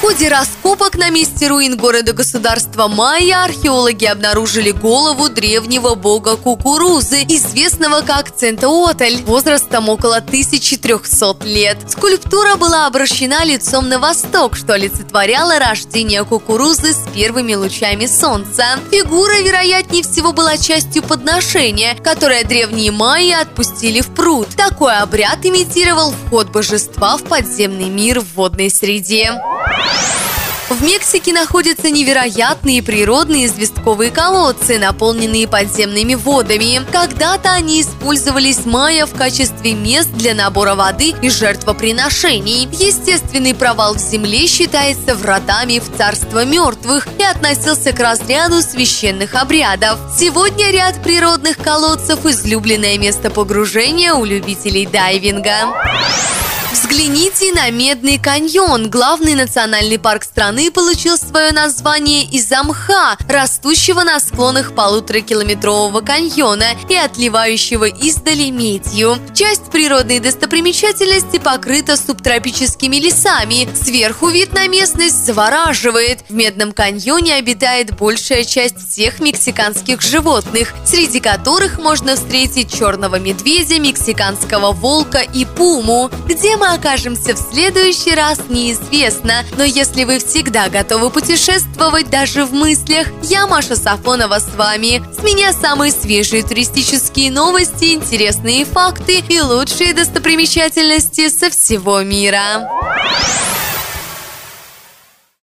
В ходе раскопок на месте руин города-государства Майя археологи обнаружили голову древнего бога кукурузы, известного как Центеотль, возрастом около 1300 лет. Скульптура была обращена лицом на восток, что олицетворяло рождение кукурузы с первыми лучами солнца. Фигура, вероятнее всего, была частью подношения, которое древние майя отпустили в пруд. Такой обряд имитировал вход божества в подземный мир в водной среде. В Мексике находятся невероятные природные известковые колодцы, наполненные подземными водами. Когда-то они использовались майя в качестве мест для набора воды и жертвоприношений. Естественный провал в земле считается вратами в царство мертвых и относился к разряду священных обрядов. Сегодня ряд природных колодцев – излюбленное место погружения у любителей дайвинга. Взгляните на Медный каньон. Главный национальный парк страны получил свое название из-за мха, растущего на склонах полуторакилометрового каньона и отливающего издали медью. Часть природной достопримечательности покрыта субтропическими лесами. Сверху вид на местность завораживает. В Медном каньоне обитает большая часть всех мексиканских животных, среди которых можно встретить черного медведя, мексиканского волка и пуму. Где мы окажемся в следующий раз, неизвестно. Но если вы всегда готовы путешествовать даже в мыслях, я Маша Сафонова с вами. С меня самые свежие туристические новости, интересные факты и лучшие достопримечательности со всего мира.